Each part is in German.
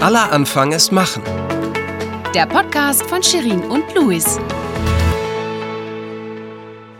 Aller Anfang ist Machen. Der Podcast von Shirin und Luis.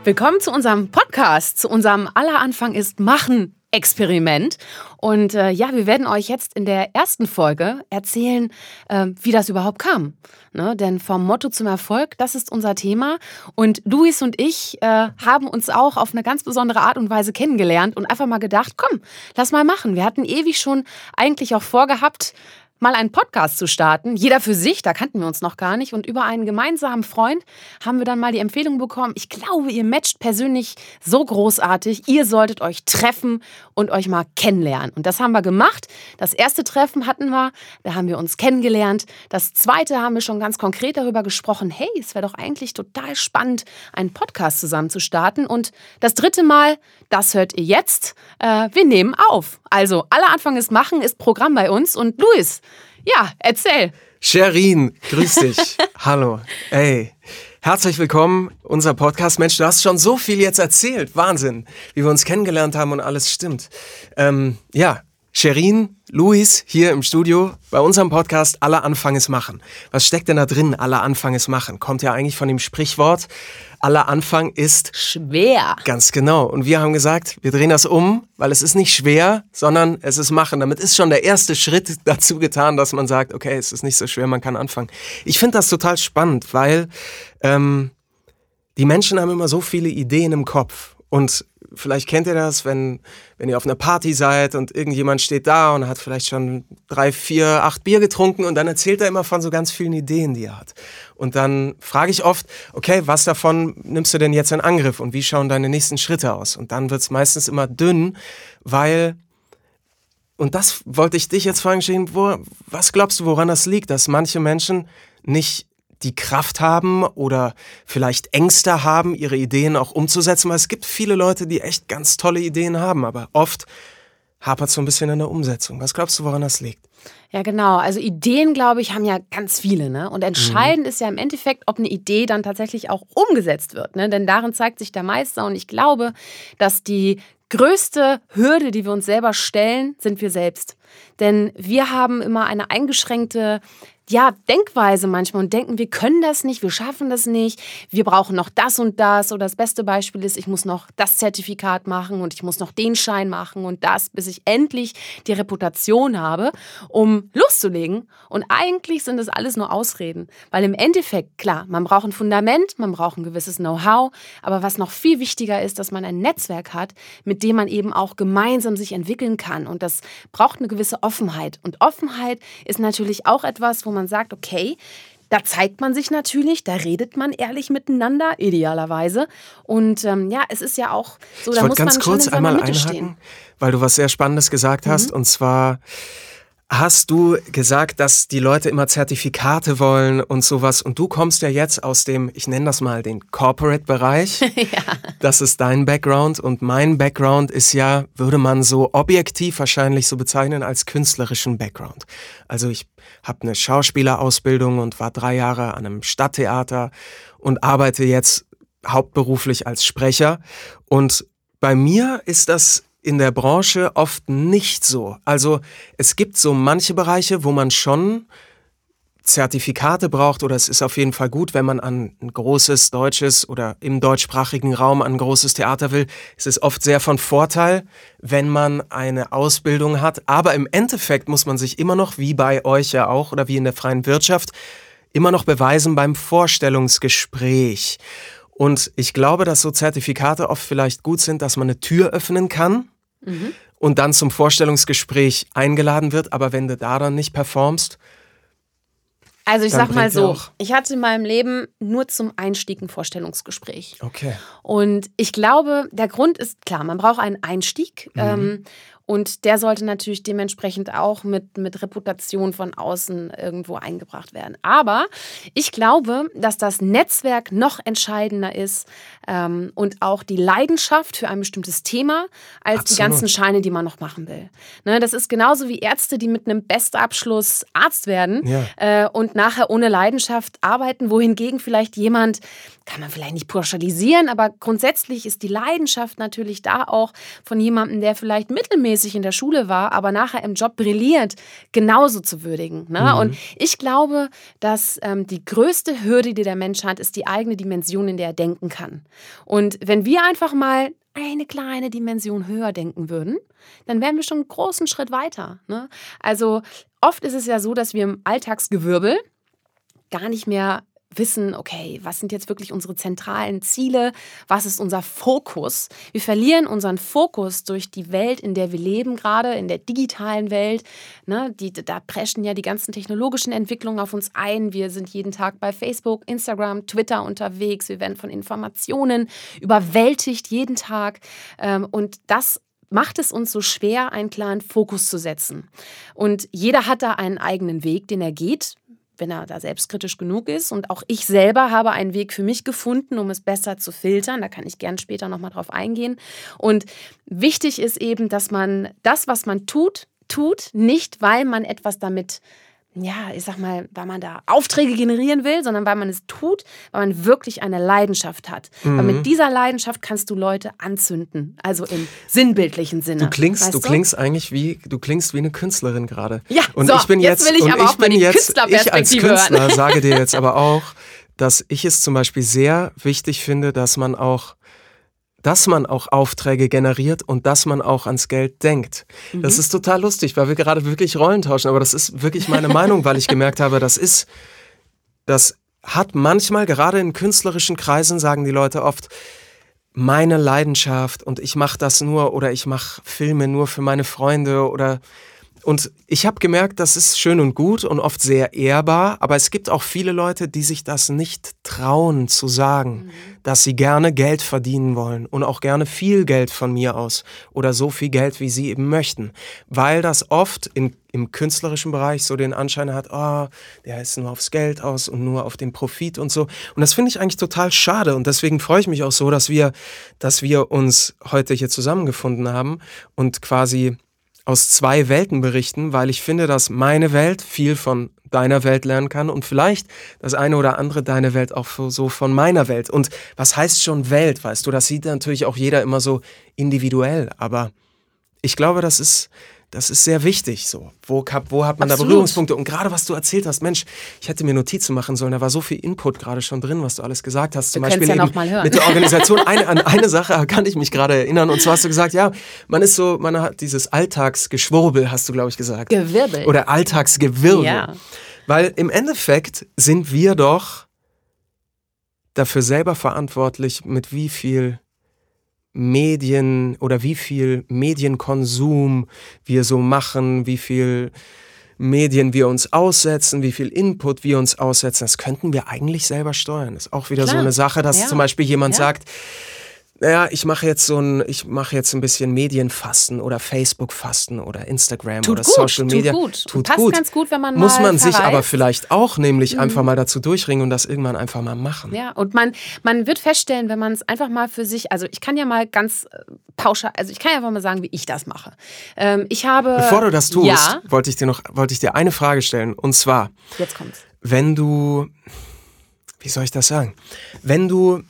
Willkommen zu unserem Podcast, zu unserem Aller Anfang ist Machen Experiment. Und äh, ja, wir werden euch jetzt in der ersten Folge erzählen, äh, wie das überhaupt kam. Ne? Denn vom Motto zum Erfolg, das ist unser Thema. Und Luis und ich äh, haben uns auch auf eine ganz besondere Art und Weise kennengelernt und einfach mal gedacht, komm, lass mal machen. Wir hatten ewig schon eigentlich auch vorgehabt, mal einen Podcast zu starten. Jeder für sich, da kannten wir uns noch gar nicht. Und über einen gemeinsamen Freund haben wir dann mal die Empfehlung bekommen, ich glaube, ihr matcht persönlich so großartig. Ihr solltet euch treffen und euch mal kennenlernen. Und das haben wir gemacht. Das erste Treffen hatten wir, da haben wir uns kennengelernt. Das zweite haben wir schon ganz konkret darüber gesprochen, hey, es wäre doch eigentlich total spannend, einen Podcast zusammen zu starten. Und das dritte Mal, das hört ihr jetzt. Äh, wir nehmen auf. Also, aller Anfang ist machen, ist Programm bei uns. Und Luis, ja, erzähl. Sherin, grüß dich. Hallo. Ey. Herzlich willkommen, unser Podcast. Mensch, du hast schon so viel jetzt erzählt. Wahnsinn, wie wir uns kennengelernt haben und alles stimmt. Ähm, ja, Sherin, Luis hier im Studio bei unserem Podcast Aller Anfang ist machen. Was steckt denn da drin? Aller Anfang ist machen. Kommt ja eigentlich von dem Sprichwort aller Anfang ist schwer. Ganz genau. Und wir haben gesagt, wir drehen das um, weil es ist nicht schwer, sondern es ist machen. Damit ist schon der erste Schritt dazu getan, dass man sagt, okay, es ist nicht so schwer, man kann anfangen. Ich finde das total spannend, weil ähm, die Menschen haben immer so viele Ideen im Kopf. Und vielleicht kennt ihr das, wenn, wenn ihr auf einer Party seid und irgendjemand steht da und hat vielleicht schon drei, vier, acht Bier getrunken und dann erzählt er immer von so ganz vielen Ideen, die er hat. Und dann frage ich oft, okay, was davon nimmst du denn jetzt in Angriff und wie schauen deine nächsten Schritte aus? Und dann wird es meistens immer dünn, weil und das wollte ich dich jetzt fragen, Shane, wo, was glaubst du, woran das liegt, dass manche Menschen nicht die Kraft haben oder vielleicht Ängste haben, ihre Ideen auch umzusetzen, weil es gibt viele Leute, die echt ganz tolle Ideen haben, aber oft hapert so ein bisschen in der Umsetzung. Was glaubst du, woran das liegt? Ja, genau. Also Ideen, glaube ich, haben ja ganz viele. Ne? Und entscheidend mhm. ist ja im Endeffekt, ob eine Idee dann tatsächlich auch umgesetzt wird. Ne? Denn darin zeigt sich der Meister. Und ich glaube, dass die größte Hürde, die wir uns selber stellen, sind wir selbst. Denn wir haben immer eine eingeschränkte ja, Denkweise manchmal und denken, wir können das nicht, wir schaffen das nicht, wir brauchen noch das und das. Oder das beste Beispiel ist, ich muss noch das Zertifikat machen und ich muss noch den Schein machen und das, bis ich endlich die Reputation habe, um loszulegen. Und eigentlich sind das alles nur Ausreden. Weil im Endeffekt, klar, man braucht ein Fundament, man braucht ein gewisses Know-how, aber was noch viel wichtiger ist, dass man ein Netzwerk hat, mit dem man eben auch gemeinsam sich entwickeln kann. Und das braucht eine gewisse Offenheit. Und Offenheit ist natürlich auch etwas, wo man man sagt, okay, da zeigt man sich natürlich, da redet man ehrlich miteinander, idealerweise. Und ähm, ja, es ist ja auch so, da ich muss ganz man kurz schon in einmal einhaken, stehen. weil du was sehr Spannendes gesagt hast. Mhm. Und zwar hast du gesagt, dass die Leute immer Zertifikate wollen und sowas. Und du kommst ja jetzt aus dem, ich nenne das mal den Corporate-Bereich. ja. Das ist dein Background. Und mein Background ist ja, würde man so objektiv wahrscheinlich so bezeichnen, als künstlerischen Background. Also ich habe eine Schauspielerausbildung und war drei Jahre an einem Stadttheater und arbeite jetzt hauptberuflich als Sprecher. Und bei mir ist das in der Branche oft nicht so. Also es gibt so manche Bereiche, wo man schon Zertifikate braucht oder es ist auf jeden Fall gut, wenn man an ein großes deutsches oder im deutschsprachigen Raum an ein großes Theater will. Es ist oft sehr von Vorteil, wenn man eine Ausbildung hat. Aber im Endeffekt muss man sich immer noch, wie bei euch ja auch oder wie in der freien Wirtschaft, immer noch beweisen beim Vorstellungsgespräch. Und ich glaube, dass so Zertifikate oft vielleicht gut sind, dass man eine Tür öffnen kann mhm. und dann zum Vorstellungsgespräch eingeladen wird. Aber wenn du da dann nicht performst, also ich sag mal so, ich hatte in meinem Leben nur zum Einstieg ein Vorstellungsgespräch. Okay. Und ich glaube, der Grund ist klar, man braucht einen Einstieg. Mhm. Ähm, und der sollte natürlich dementsprechend auch mit, mit Reputation von außen irgendwo eingebracht werden. Aber ich glaube, dass das Netzwerk noch entscheidender ist ähm, und auch die Leidenschaft für ein bestimmtes Thema als Absolut. die ganzen Scheine, die man noch machen will. Ne, das ist genauso wie Ärzte, die mit einem Bestabschluss Arzt werden ja. äh, und nachher ohne Leidenschaft arbeiten, wohingegen vielleicht jemand, kann man vielleicht nicht pauschalisieren, aber grundsätzlich ist die Leidenschaft natürlich da auch von jemandem, der vielleicht mittelmäßig mittelmäßig in der Schule war, aber nachher im Job brilliert, genauso zu würdigen. Ne? Mhm. Und ich glaube, dass ähm, die größte Hürde, die der Mensch hat, ist die eigene Dimension, in der er denken kann. Und wenn wir einfach mal eine kleine Dimension höher denken würden, dann wären wir schon einen großen Schritt weiter. Ne? Also oft ist es ja so, dass wir im Alltagsgewirbel gar nicht mehr wissen, okay, was sind jetzt wirklich unsere zentralen Ziele, was ist unser Fokus. Wir verlieren unseren Fokus durch die Welt, in der wir leben, gerade in der digitalen Welt. Ne, die, da preschen ja die ganzen technologischen Entwicklungen auf uns ein. Wir sind jeden Tag bei Facebook, Instagram, Twitter unterwegs. Wir werden von Informationen überwältigt jeden Tag. Ähm, und das macht es uns so schwer, einen klaren Fokus zu setzen. Und jeder hat da einen eigenen Weg, den er geht wenn er da selbstkritisch genug ist. Und auch ich selber habe einen Weg für mich gefunden, um es besser zu filtern. Da kann ich gern später nochmal drauf eingehen. Und wichtig ist eben, dass man das, was man tut, tut, nicht weil man etwas damit ja, ich sag mal, weil man da Aufträge generieren will, sondern weil man es tut, weil man wirklich eine Leidenschaft hat. Mhm. Weil mit dieser Leidenschaft kannst du Leute anzünden, also im sinnbildlichen Sinne. Du klingst, du, du klingst eigentlich wie, du klingst wie eine Künstlerin gerade. Ja, und so, ich bin jetzt, jetzt will ich aber auch mal die jetzt, Ich als Künstler hören. sage dir jetzt aber auch, dass ich es zum Beispiel sehr wichtig finde, dass man auch dass man auch Aufträge generiert und dass man auch ans Geld denkt. Mhm. Das ist total lustig, weil wir gerade wirklich Rollen tauschen, aber das ist wirklich meine Meinung, weil ich gemerkt habe, das ist, das hat manchmal, gerade in künstlerischen Kreisen, sagen die Leute oft, meine Leidenschaft und ich mache das nur oder ich mache Filme nur für meine Freunde oder und ich habe gemerkt, das ist schön und gut und oft sehr ehrbar, aber es gibt auch viele Leute, die sich das nicht trauen zu sagen, mhm. dass sie gerne Geld verdienen wollen und auch gerne viel Geld von mir aus oder so viel Geld, wie sie eben möchten, weil das oft in, im künstlerischen Bereich so den Anschein hat, oh, der ist nur aufs Geld aus und nur auf den Profit und so. Und das finde ich eigentlich total schade und deswegen freue ich mich auch so, dass wir, dass wir uns heute hier zusammengefunden haben und quasi aus zwei Welten berichten, weil ich finde, dass meine Welt viel von deiner Welt lernen kann und vielleicht das eine oder andere deine Welt auch so von meiner Welt. Und was heißt schon Welt, weißt du? Das sieht natürlich auch jeder immer so individuell, aber ich glaube, das ist das ist sehr wichtig. So, wo, wo hat man Absolut. da Berührungspunkte? Und gerade was du erzählt hast, Mensch, ich hätte mir Notizen machen sollen. Da war so viel Input gerade schon drin, was du alles gesagt hast. Zum Beispiel ja mit der Organisation. Eine, an eine Sache kann ich mich gerade erinnern. Und zwar hast du gesagt, ja, man ist so, man hat dieses Alltagsgeschwurbel, hast du glaube ich gesagt. Gewirbel. Oder Alltagsgewirr. Ja. Weil im Endeffekt sind wir doch dafür selber verantwortlich, mit wie viel Medien oder wie viel Medienkonsum wir so machen, wie viel Medien wir uns aussetzen, wie viel Input wir uns aussetzen, das könnten wir eigentlich selber steuern. Das ist auch wieder Klar. so eine Sache, dass ja. zum Beispiel jemand ja. sagt, naja, ich mache jetzt so ein, ich mache jetzt ein bisschen Medienfasten oder Facebook-Fasten oder Instagram tut oder gut, Social Media. Tut gut. Tut Passt gut. ganz gut, wenn man Muss man verreist. sich aber vielleicht auch nämlich mhm. einfach mal dazu durchringen und das irgendwann einfach mal machen. Ja, und man, man wird feststellen, wenn man es einfach mal für sich, also ich kann ja mal ganz äh, pauschal, also ich kann ja einfach mal sagen, wie ich das mache. Ähm, ich habe. Bevor du das tust, ja, wollte ich dir noch, wollte ich dir eine Frage stellen und zwar. Jetzt kommt's. Wenn du, wie soll ich das sagen? Wenn du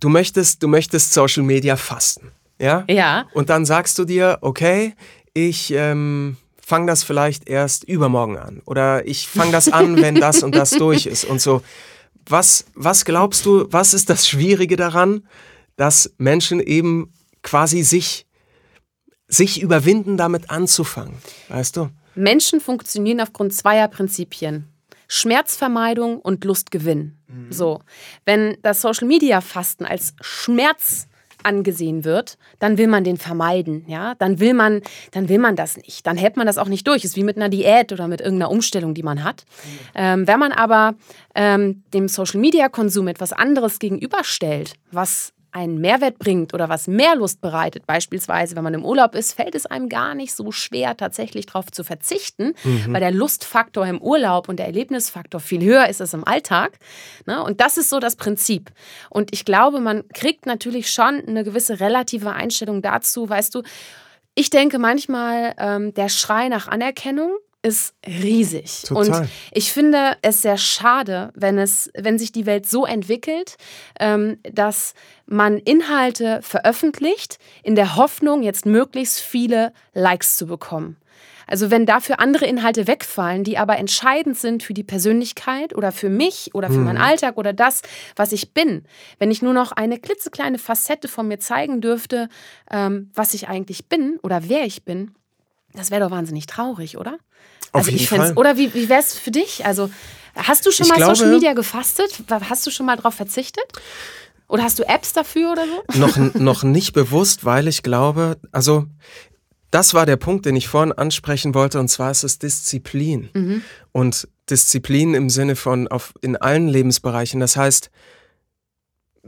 du möchtest, du möchtest Social Media fasten. Ja? Ja. Und dann sagst du dir, okay, ich ähm, fange das vielleicht erst übermorgen an. Oder ich fange das an, wenn das und das durch ist und so. Was, was glaubst du, was ist das Schwierige daran, dass Menschen eben quasi sich, sich überwinden, damit anzufangen? Weißt du? Menschen funktionieren aufgrund zweier Prinzipien. Schmerzvermeidung und Lustgewinn. Mhm. So, wenn das Social Media Fasten als Schmerz angesehen wird, dann will man den vermeiden, ja, dann will man, dann will man das nicht, dann hält man das auch nicht durch. Ist wie mit einer Diät oder mit irgendeiner Umstellung, die man hat. Mhm. Ähm, wenn man aber ähm, dem Social Media Konsum etwas anderes gegenüberstellt, was einen Mehrwert bringt oder was mehr Lust bereitet, beispielsweise wenn man im Urlaub ist, fällt es einem gar nicht so schwer, tatsächlich darauf zu verzichten, mhm. weil der Lustfaktor im Urlaub und der Erlebnisfaktor viel höher ist als im Alltag. Ne? Und das ist so das Prinzip. Und ich glaube, man kriegt natürlich schon eine gewisse relative Einstellung dazu, weißt du, ich denke manchmal, ähm, der Schrei nach Anerkennung ist riesig. Total. Und ich finde es sehr schade, wenn, es, wenn sich die Welt so entwickelt, ähm, dass man Inhalte veröffentlicht, in der Hoffnung, jetzt möglichst viele Likes zu bekommen. Also wenn dafür andere Inhalte wegfallen, die aber entscheidend sind für die Persönlichkeit oder für mich oder für meinen Alltag oder das, was ich bin. Wenn ich nur noch eine klitzekleine Facette von mir zeigen dürfte, ähm, was ich eigentlich bin oder wer ich bin, das wäre doch wahnsinnig traurig, oder? Auf also jeden Fall. Oder wie, wie wäre es für dich? Also hast du schon Ich mal glaube- Social Media gefastet? Hast du schon mal drauf verzichtet? Oder hast du Apps dafür oder so? noch, noch nicht bewusst, weil ich glaube, also das war der Punkt, den ich vorhin ansprechen wollte, und zwar ist es Disziplin. Und Disziplin im Sinne von auf, in allen Lebensbereichen. Das heißt,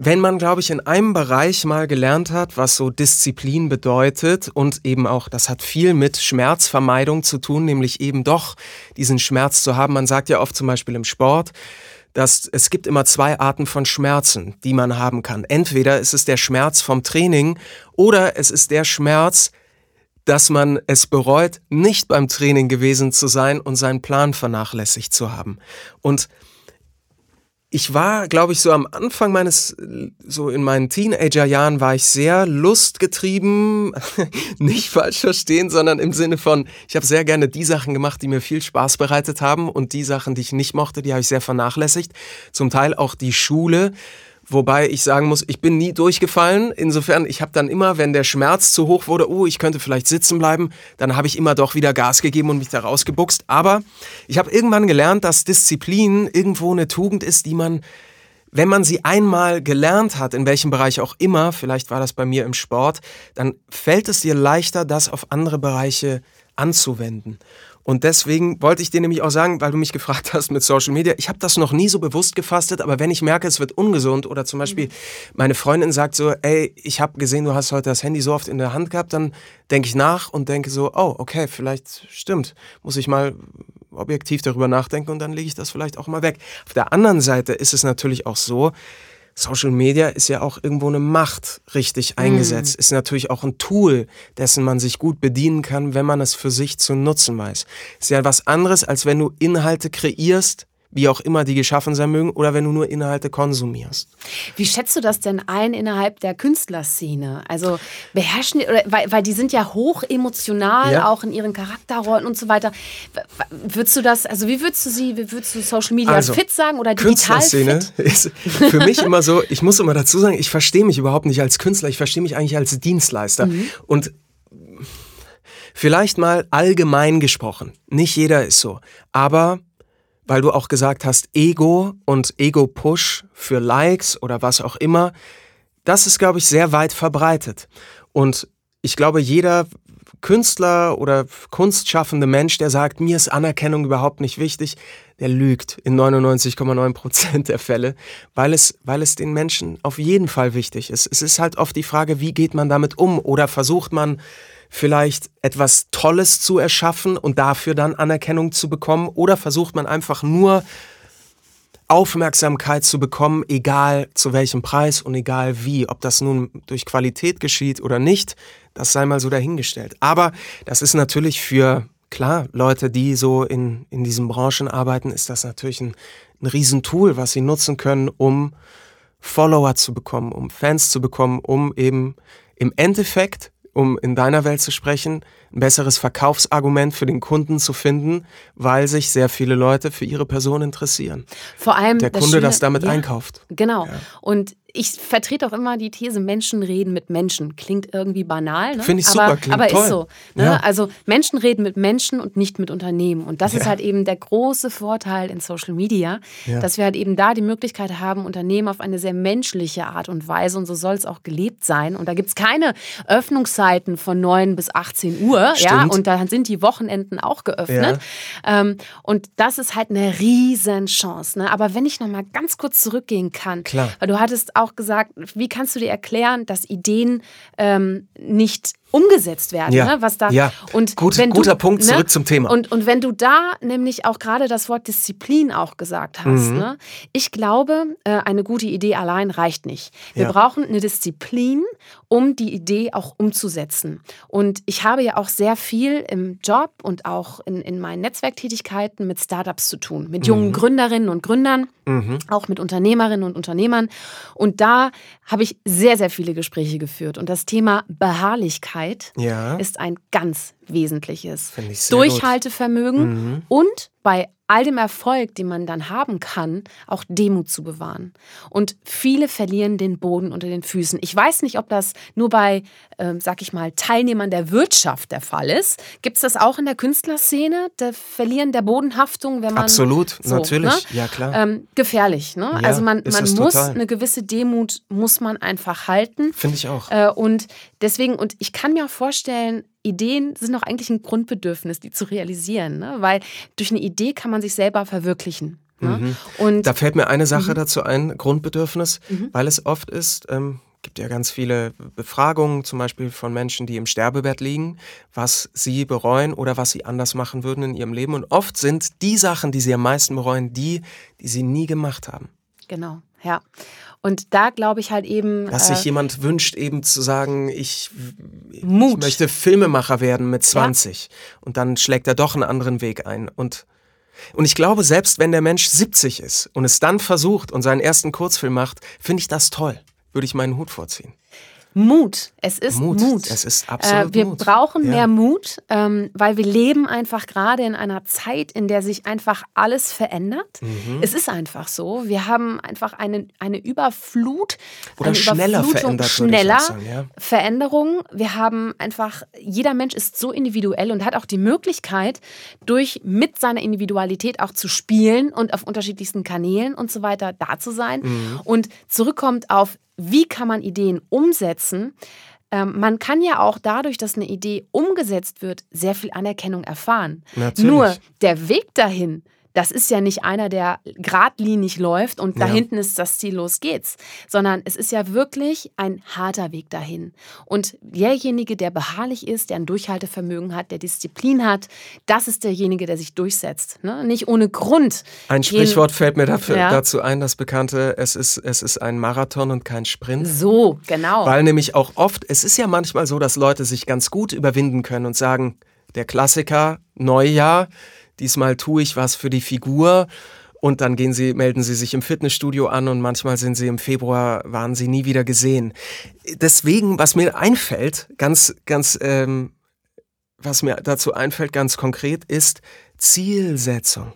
wenn man, glaube ich, in einem Bereich mal gelernt hat, was so Disziplin bedeutet und eben auch, das hat viel mit Schmerzvermeidung zu tun, nämlich eben doch diesen Schmerz zu haben. Man sagt ja oft zum Beispiel im Sport, dass es gibt immer zwei Arten von Schmerzen, die man haben kann. Entweder ist es der Schmerz vom Training oder es ist der Schmerz, dass man es bereut, nicht beim Training gewesen zu sein und seinen Plan vernachlässigt zu haben. Und ich war, glaube ich, so am Anfang meines, so in meinen Teenagerjahren war ich sehr lustgetrieben, nicht falsch verstehen, sondern im Sinne von, ich habe sehr gerne die Sachen gemacht, die mir viel Spaß bereitet haben und die Sachen, die ich nicht mochte, die habe ich sehr vernachlässigt. Zum Teil auch die Schule. Wobei ich sagen muss, ich bin nie durchgefallen. Insofern, ich habe dann immer, wenn der Schmerz zu hoch wurde, oh, ich könnte vielleicht sitzen bleiben, dann habe ich immer doch wieder Gas gegeben und mich da rausgebuchst. Aber ich habe irgendwann gelernt, dass Disziplin irgendwo eine Tugend ist, die man, wenn man sie einmal gelernt hat, in welchem Bereich auch immer, vielleicht war das bei mir im Sport, dann fällt es dir leichter, das auf andere Bereiche anzuwenden. Und deswegen wollte ich dir nämlich auch sagen, weil du mich gefragt hast mit Social Media, ich habe das noch nie so bewusst gefastet, aber wenn ich merke, es wird ungesund oder zum Beispiel meine Freundin sagt so, ey, ich habe gesehen, du hast heute das Handy so oft in der Hand gehabt, dann denke ich nach und denke so, oh, okay, vielleicht stimmt, muss ich mal objektiv darüber nachdenken und dann lege ich das vielleicht auch mal weg. Auf der anderen Seite ist es natürlich auch so, Social Media ist ja auch irgendwo eine Macht richtig eingesetzt, ist natürlich auch ein Tool, dessen man sich gut bedienen kann, wenn man es für sich zu nutzen weiß. Ist ja was anderes, als wenn du Inhalte kreierst, wie auch immer die geschaffen sein mögen, oder wenn du nur Inhalte konsumierst. Wie schätzt du das denn ein innerhalb der Künstlerszene? Also beherrschen die, oder, weil, weil die sind ja hoch emotional, Ja. auch in ihren Charakterrollen und so weiter. Würdest du das, also wie würdest du sie, wie würdest du Social Media Also, fit sagen oder digital Künstlerszene fit? ist für mich immer so, ich muss immer dazu sagen, ich verstehe mich überhaupt nicht als Künstler, ich verstehe mich eigentlich als Dienstleister. Und vielleicht mal allgemein gesprochen, nicht jeder ist so, aber weil du auch gesagt hast, Ego und Ego-Push für Likes oder was auch immer, das ist, glaube ich, sehr weit verbreitet. Und ich glaube, jeder Künstler oder kunstschaffende Mensch, der sagt, mir ist Anerkennung überhaupt nicht wichtig, der lügt in 99,9 Prozent der Fälle, weil es, weil es den Menschen auf jeden Fall wichtig ist. Es ist halt oft die Frage, wie geht man damit um oder versucht man vielleicht etwas Tolles zu erschaffen und dafür dann Anerkennung zu bekommen oder versucht man einfach nur Aufmerksamkeit zu bekommen, egal zu welchem Preis und egal wie. Ob das nun durch Qualität geschieht oder nicht, das sei mal so dahingestellt. Aber das ist natürlich für, klar, Leute, die so in, in diesen Branchen arbeiten, ist das natürlich ein, ein Riesentool, was sie nutzen können, um Follower zu bekommen, um Fans zu bekommen, um eben im Endeffekt, um in deiner Welt zu sprechen, ein besseres Verkaufsargument für den Kunden zu finden, weil sich sehr viele Leute für ihre Person interessieren. Vor allem Der Kunde Schöne- das damit ja, einkauft. Genau. Und ich vertrete auch immer die These, Menschen reden mit Menschen. Klingt irgendwie banal, ne? Finde ich aber, super, klingt aber toll. ist so. Ne? Ja. Also Menschen reden mit Menschen und nicht mit Unternehmen. Und das ist Ja. halt eben der große Vorteil in Social Media, Ja. dass wir halt eben da die Möglichkeit haben, Unternehmen auf eine sehr menschliche Art und Weise, und so soll es auch gelebt sein. Und da gibt es keine Öffnungszeiten von 9 bis 18 Uhr. Ja? Stimmt. Und da sind die Wochenenden auch geöffnet. Ähm, und das ist halt eine riesen Chance. Ne? Aber wenn ich noch mal ganz kurz zurückgehen kann, Klar. weil du hattest auch gesagt, wie kannst du dir erklären, dass Ideen ähm, nicht umgesetzt werden. Ja. Ne? Was da, Ja. und Gut- wenn guter du, Punkt, ne? zurück zum Thema. Und, und wenn du da nämlich auch gerade das Wort Disziplin auch gesagt hast, Mhm. ne? ich glaube, äh, eine gute Idee allein reicht nicht. Wir Ja. brauchen eine Disziplin, um die Idee auch umzusetzen. Und ich habe ja auch sehr viel im Job und auch in, in meinen Netzwerktätigkeiten mit Startups zu tun, mit Mhm. jungen Gründerinnen und Gründern auch mit Unternehmerinnen und Unternehmern. Und da habe ich sehr, sehr viele Gespräche geführt. Und das Thema Beharrlichkeit Ja. ist ein ganz wesentliches. Gut. Mhm. Durchhaltevermögen und bei all dem Erfolg, den man dann haben kann, auch Demut zu bewahren. Und viele verlieren den Boden unter den Füßen. Ich weiß nicht, ob das nur bei, ähm, sag ich mal, Teilnehmern der Wirtschaft der Fall ist. Gibt es das auch in der Künstlerszene, der Verlieren der Bodenhaftung, wenn man Absolut, so, natürlich. ne? Ja, klar. ähm, gefährlich. Ne? Ja, also man, man muss total. eine gewisse Demut muss man einfach halten. Finde ich auch. Äh, und deswegen, und ich kann mir auch vorstellen, Ideen sind doch eigentlich ein Grundbedürfnis, die zu realisieren, ne? weil durch eine Idee kann man sich selber verwirklichen. Ne? Und Mhm. Da fällt mir eine Mhm. Sache dazu ein, Grundbedürfnis, weil es oft ist, ähm, gibt ja ganz viele Befragungen, zum Beispiel von Menschen, die im Sterbebett liegen, was sie bereuen oder was sie anders machen würden in ihrem Leben. Und oft sind die Sachen, die sie am meisten bereuen, die, die sie nie gemacht haben. Genau, ja. Und da glaube ich halt eben. Dass äh, sich jemand wünscht, eben zu sagen, ich, ich möchte Filmemacher werden mit 20. Und dann schlägt er doch einen anderen Weg ein. Und, und ich glaube, selbst wenn der Mensch 70 ist und es dann versucht und seinen ersten Kurzfilm macht, finde ich das toll. Würde ich meinen Hut vorziehen. Mut. Es ist Mut. Mut. Es ist absolut äh, wir Mut. brauchen Ja. mehr Mut, ähm, weil wir leben einfach gerade in einer Zeit, in der sich einfach alles verändert. Mhm. Es ist einfach so. Wir haben einfach eine, eine Überflut. Oder eine schneller verändert, Schneller sagen, ja. Veränderung. Wir haben einfach, jeder Mensch ist so individuell und hat auch die Möglichkeit, durch mit seiner Individualität auch zu spielen und auf unterschiedlichsten Kanälen und so weiter da zu sein. Mhm. Und zurückkommt auf, wie kann man Ideen umsetzen? Ähm, man kann ja auch dadurch, dass eine Idee umgesetzt wird, sehr viel Anerkennung erfahren. Natürlich. Nur der Weg dahin, das ist ja nicht einer, der geradlinig läuft und da Ja. hinten ist das Ziel, los geht's, sondern es ist ja wirklich ein harter Weg dahin. Und derjenige, der beharrlich ist, der ein Durchhaltevermögen hat, der Disziplin hat, das ist derjenige, der sich durchsetzt. Ne? Nicht ohne Grund. Ein Sprichwort fällt mir dafür, Ja. dazu ein, das bekannte, es ist, es ist ein Marathon und kein Sprint. So, genau. Weil nämlich auch oft, es ist ja manchmal so, dass Leute sich ganz gut überwinden können und sagen, der Klassiker, Neujahr, diesmal tue ich was für die Figur. Und dann gehen sie, melden sie sich im Fitnessstudio an und manchmal sind sie im Februar, waren sie nie wieder gesehen. Deswegen, was mir einfällt, ganz, ganz, ähm, was mir dazu einfällt, ganz konkret, ist Zielsetzung.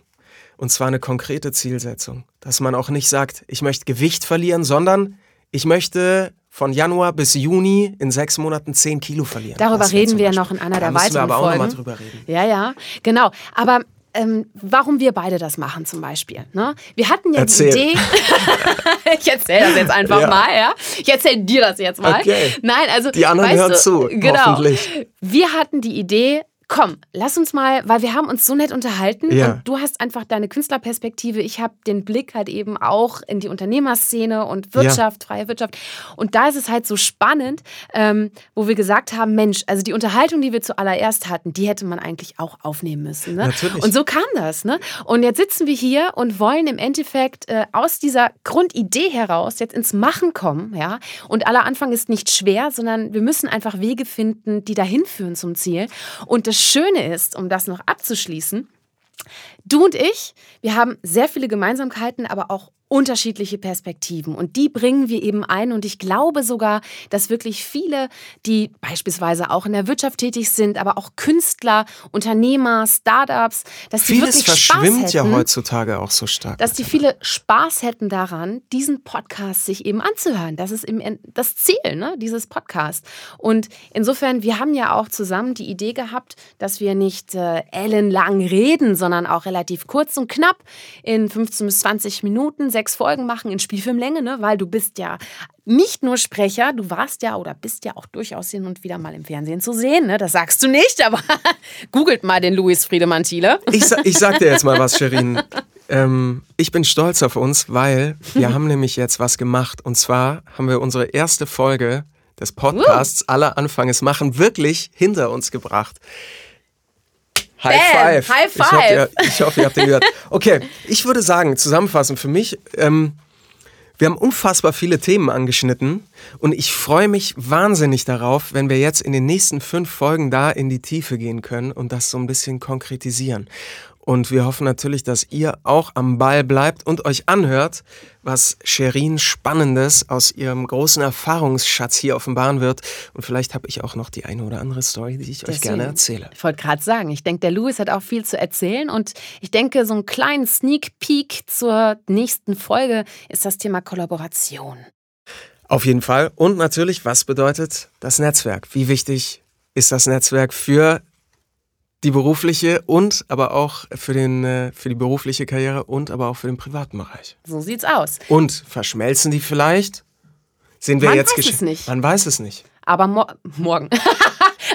Und zwar eine konkrete Zielsetzung. Dass man auch nicht sagt, ich möchte Gewicht verlieren, sondern ich möchte von Januar bis Juni in sechs Monaten zehn Kilo verlieren. Darüber reden wir noch in einer da der müssen wir weiteren aber auch Folgen. nochmal drüber reden. Ja, ja, genau. Aber ähm, warum wir beide das machen zum Beispiel. Ne? Wir hatten ja Erzähl. die Idee. ich erzähle das jetzt einfach Ja. mal, ja. Ich erzähle dir das jetzt mal. Okay. Nein, also Die anderen hören du, zu, Genau. hoffentlich. Wir hatten die Idee. Komm, lass uns mal, weil wir haben uns so nett unterhalten Ja. und du hast einfach deine Künstlerperspektive, ich habe den Blick halt eben auch in die Unternehmerszene und Wirtschaft, freie Wirtschaft. Und da ist es halt so spannend, ähm, wo wir gesagt haben, Mensch, also die Unterhaltung, die wir zuallererst hatten, die hätte man eigentlich auch aufnehmen müssen. Ne? Natürlich. Und so kam das. Ne? Und jetzt sitzen wir hier und wollen im Endeffekt äh, aus dieser Grundidee heraus jetzt ins Machen kommen. Ja? Und aller Anfang ist nicht schwer, sondern wir müssen einfach Wege finden, die dahin führen zum Ziel. Und das Schöne ist, um das noch abzuschließen, Du und ich, wir haben sehr viele Gemeinsamkeiten, aber auch unterschiedliche Perspektiven. Und die bringen wir eben ein. Und ich glaube sogar, dass wirklich viele, die beispielsweise auch in der Wirtschaft tätig sind, aber auch Künstler, Unternehmer, Startups, dass die Vieles wirklich Spaß verschwimmt hätten, ja heutzutage auch so stark. dass die viele Spaß hätten daran, diesen Podcast sich eben anzuhören. Das ist eben das Ziel ne, dieses Podcasts. Und insofern, wir haben ja auch zusammen die Idee gehabt, dass wir nicht äh, ellenlang reden, sondern auch relativ kurz und knapp in 15 bis 20 Minuten sechs Folgen machen in Spielfilmlänge, ne, weil du bist ja nicht nur Sprecher, du warst ja oder bist ja auch durchaus hin und wieder mal im Fernsehen zu sehen. Ne? Das sagst du nicht, aber googelt mal den Louis Friedemann Thiele. Ich, sa- ich sag dir jetzt mal was, Sherin. Ähm, ich bin stolz auf uns, weil wir haben nämlich jetzt was gemacht. Und zwar haben wir unsere erste Folge des Podcasts uh. aller Anfanges machen wirklich hinter uns gebracht. High Bam, five. High five. Ich hoffe, ihr, ich hoffe, ihr habt den gehört. Okay, ich würde sagen, zusammenfassend für mich, ähm, wir haben unfassbar viele Themen angeschnitten und ich freue mich wahnsinnig darauf, wenn wir jetzt in den nächsten fünf Folgen da in die Tiefe gehen können und das so ein bisschen konkretisieren. Und wir hoffen natürlich, dass ihr auch am Ball bleibt und euch anhört, was Sherin Spannendes aus ihrem großen Erfahrungsschatz hier offenbaren wird. Und vielleicht habe ich auch noch die eine oder andere Story, die ich Deswegen, euch gerne erzähle. Ich wollte gerade sagen, ich denke, der Louis hat auch viel zu erzählen. Und ich denke, so einen kleinen Sneak Peek zur nächsten Folge ist das Thema Kollaboration. Auf jeden Fall. Und natürlich, was bedeutet das Netzwerk? Wie wichtig ist das Netzwerk für die berufliche und aber auch für, den, äh, für die berufliche Karriere und aber auch für den privaten Bereich. So sieht's aus. Und verschmelzen die vielleicht? Sind wir Man jetzt weiß es nicht. Man weiß es nicht. Aber mo morgen.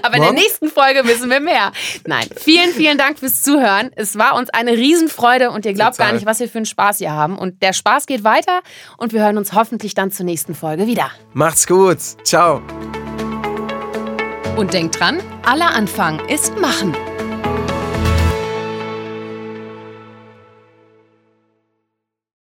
Aber Morgen? in der nächsten Folge wissen wir mehr. Nein, vielen, vielen Dank fürs Zuhören. Es war uns eine Riesenfreude und ihr glaubt Total. gar nicht, was wir für einen Spaß hier haben. Und der Spaß geht weiter und wir hören uns hoffentlich dann zur nächsten Folge wieder. Macht's gut. Ciao. Und denkt dran, aller Anfang ist Machen.